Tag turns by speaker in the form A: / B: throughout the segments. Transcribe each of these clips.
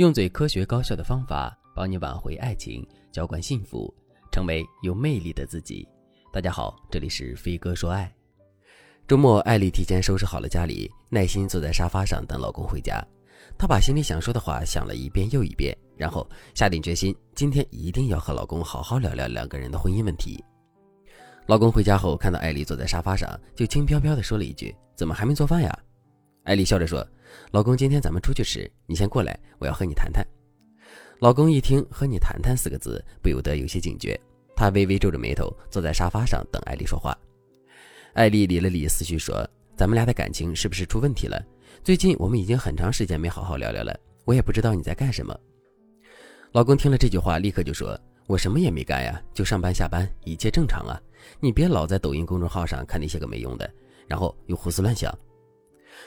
A: 用最科学高效的方法帮你挽回爱情，浇灌幸福，成为有魅力的自己。大家好，这里是飞哥说爱。周末，艾丽提前收拾好了家里，耐心坐在沙发上等老公回家。她把心里想说的话想了一遍又一遍，然后下定决心，今天一定要和老公好好聊聊两个人的婚姻问题。老公回家后看到艾丽坐在沙发上，就轻飘飘地说了一句：“怎么还没做饭呀？”艾丽笑着说。老公，今天咱们出去吃，你先过来，我要和你谈谈。老公一听“和你谈谈”四个字，不由得有些警觉，他微微皱着眉头，坐在沙发上等艾丽说话。艾丽理了理思绪，说：“咱们俩的感情是不是出问题了？最近我们已经很长时间没好好聊聊了，我也不知道你在干什么。”老公听了这句话，立刻就说：“我什么也没干呀，就上班下班，一切正常啊。你别老在抖音公众号上看那些个没用的，然后又胡思乱想。”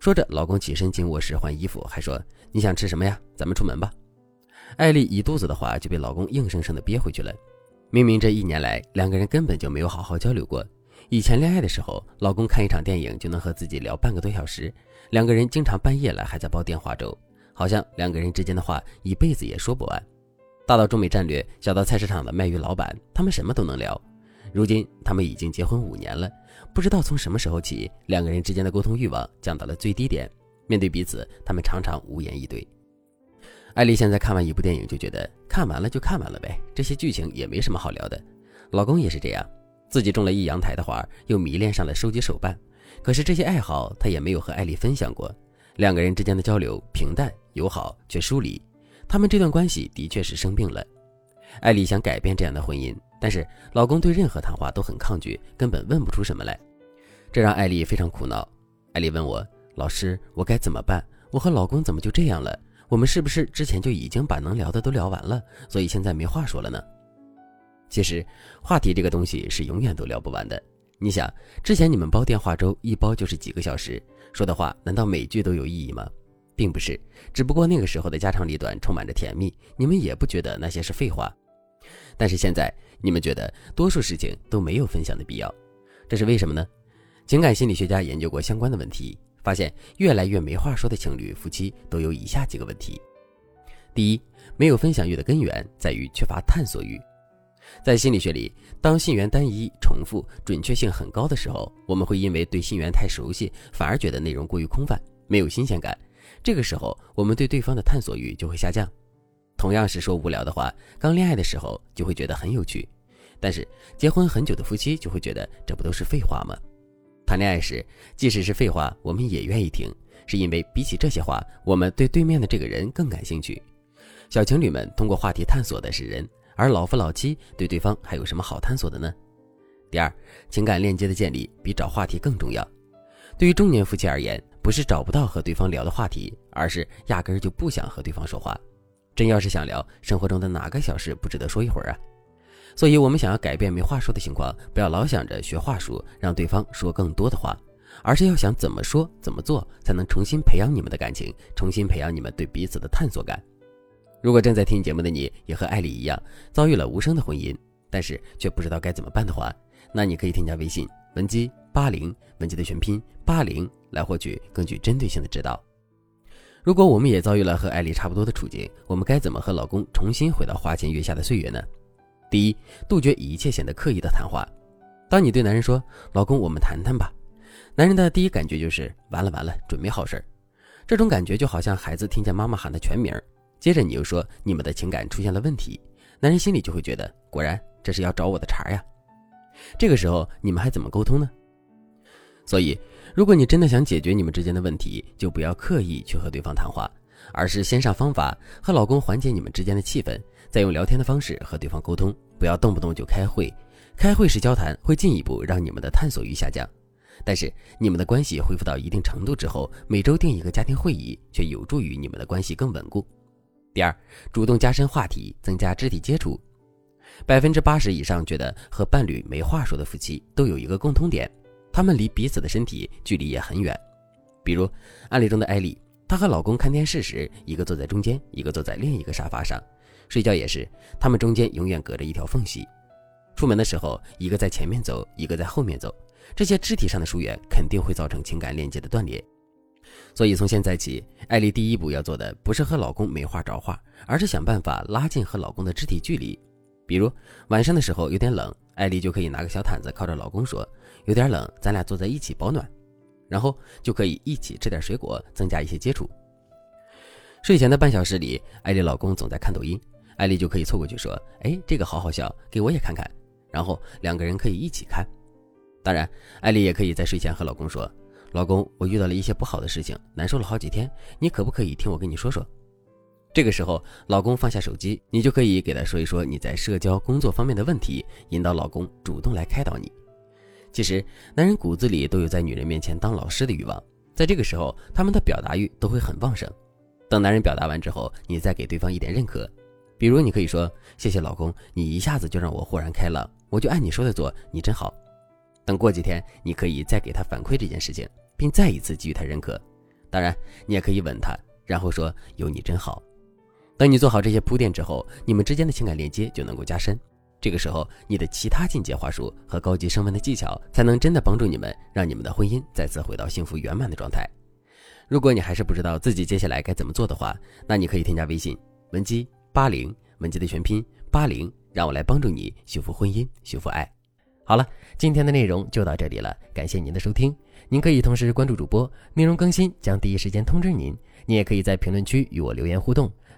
A: 说着，老公起身进卧室换衣服，还说：“你想吃什么呀？咱们出门吧。”艾丽一肚子的话就被老公硬生生的憋回去了。明明这一年来两个人根本就没有好好交流过。以前恋爱的时候，老公看一场电影就能和自己聊半个多小时，两个人经常半夜了还在煲电话粥，好像两个人之间的话一辈子也说不完。大到中美战略，小到菜市场的卖鱼老板，他们什么都能聊。如今他们已经结婚五年了，不知道从什么时候起，两个人之间的沟通欲望降到了最低点。面对彼此，他们常常无言以对。艾丽现在看完一部电影就觉得看完了就看完了呗，这些剧情也没什么好聊的。老公也是这样，自己种了一阳台的花，又迷恋上了收集手办，可是这些爱好他也没有和艾丽分享过。两个人之间的交流平淡友好却疏离，他们这段关系的确是生病了。艾丽想改变这样的婚姻。但是老公对任何谈话都很抗拒，根本问不出什么来，这让艾丽非常苦恼。艾丽问我：“老师，我该怎么办？我和老公怎么就这样了？我们是不是之前就已经把能聊的都聊完了，所以现在没话说了呢？”其实，话题这个东西是永远都聊不完的。你想，之前你们煲电话粥，一煲就是几个小时，说的话难道每句都有意义吗？并不是，只不过那个时候的家长里短充满着甜蜜，你们也不觉得那些是废话。但是现在。你们觉得多数事情都没有分享的必要，这是为什么呢？情感心理学家研究过相关的问题，发现越来越没话说的情侣夫妻都有以下几个问题：第一，没有分享欲的根源在于缺乏探索欲。在心理学里，当信源单一、重复、准确性很高的时候，我们会因为对信源太熟悉，反而觉得内容过于空泛，没有新鲜感。这个时候，我们对对方的探索欲就会下降。同样是说无聊的话，刚恋爱的时候就会觉得很有趣，但是结婚很久的夫妻就会觉得这不都是废话吗？谈恋爱时，即使是废话，我们也愿意听，是因为比起这些话，我们对对面的这个人更感兴趣。小情侣们通过话题探索的是人，而老夫老妻对对方还有什么好探索的呢？第二，情感链接的建立比找话题更重要。对于中年夫妻而言，不是找不到和对方聊的话题，而是压根儿就不想和对方说话。真要是想聊生活中的哪个小事不值得说一会儿啊？所以，我们想要改变没话说的情况，不要老想着学话术让对方说更多的话，而是要想怎么说、怎么做才能重新培养你们的感情，重新培养你们对彼此的探索感。如果正在听节目的你也和艾丽一样遭遇了无声的婚姻，但是却不知道该怎么办的话，那你可以添加微信文姬八零，文姬的全拼八零，来获取更具针对性的指导。如果我们也遭遇了和艾丽差不多的处境，我们该怎么和老公重新回到花前月下的岁月呢？第一，杜绝一切显得刻意的谈话。当你对男人说“老公，我们谈谈吧”，男人的第一感觉就是“完了完了，准没好事儿”。这种感觉就好像孩子听见妈妈喊的全名，接着你又说你们的情感出现了问题，男人心里就会觉得果然这是要找我的茬呀。这个时候你们还怎么沟通呢？所以。如果你真的想解决你们之间的问题，就不要刻意去和对方谈话，而是先上方法和老公缓解你们之间的气氛，再用聊天的方式和对方沟通。不要动不动就开会，开会式交谈会进一步让你们的探索欲下降。但是你们的关系恢复到一定程度之后，每周定一个家庭会议，却有助于你们的关系更稳固。第二，主动加深话题，增加肢体接触。百分之八十以上觉得和伴侣没话说的夫妻都有一个共通点。他们离彼此的身体距离也很远，比如案例中的艾丽，她和老公看电视时，一个坐在中间，一个坐在另一个沙发上；睡觉也是，他们中间永远隔着一条缝隙。出门的时候，一个在前面走，一个在后面走，这些肢体上的疏远肯定会造成情感链接的断裂。所以从现在起，艾丽第一步要做的不是和老公没话找话，而是想办法拉近和老公的肢体距离。比如晚上的时候有点冷，艾丽就可以拿个小毯子靠着老公说：“有点冷，咱俩坐在一起保暖。”然后就可以一起吃点水果，增加一些接触。睡前的半小时里，艾丽老公总在看抖音，艾丽就可以凑过去说：“哎，这个好好笑，给我也看看。”然后两个人可以一起看。当然，艾丽也可以在睡前和老公说。老公，我遇到了一些不好的事情，难受了好几天，你可不可以听我跟你说说？这个时候，老公放下手机，你就可以给他说一说你在社交、工作方面的问题，引导老公主动来开导你。其实，男人骨子里都有在女人面前当老师的欲望，在这个时候，他们的表达欲都会很旺盛。等男人表达完之后，你再给对方一点认可，比如你可以说：“谢谢老公，你一下子就让我豁然开朗，我就按你说的做，你真好。”等过几天，你可以再给他反馈这件事情。并再一次给予他认可，当然，你也可以吻他，然后说“有你真好”。等你做好这些铺垫之后，你们之间的情感链接就能够加深。这个时候，你的其他进阶话术和高级升温的技巧，才能真的帮助你们，让你们的婚姻再次回到幸福圆满的状态。如果你还是不知道自己接下来该怎么做的话，那你可以添加微信文姬八零，文姬的全拼八零，让我来帮助你修复婚姻，修复爱。好了，今天的内容就到这里了，感谢您的收听。您可以同时关注主播，内容更新将第一时间通知您。您也可以在评论区与我留言互动，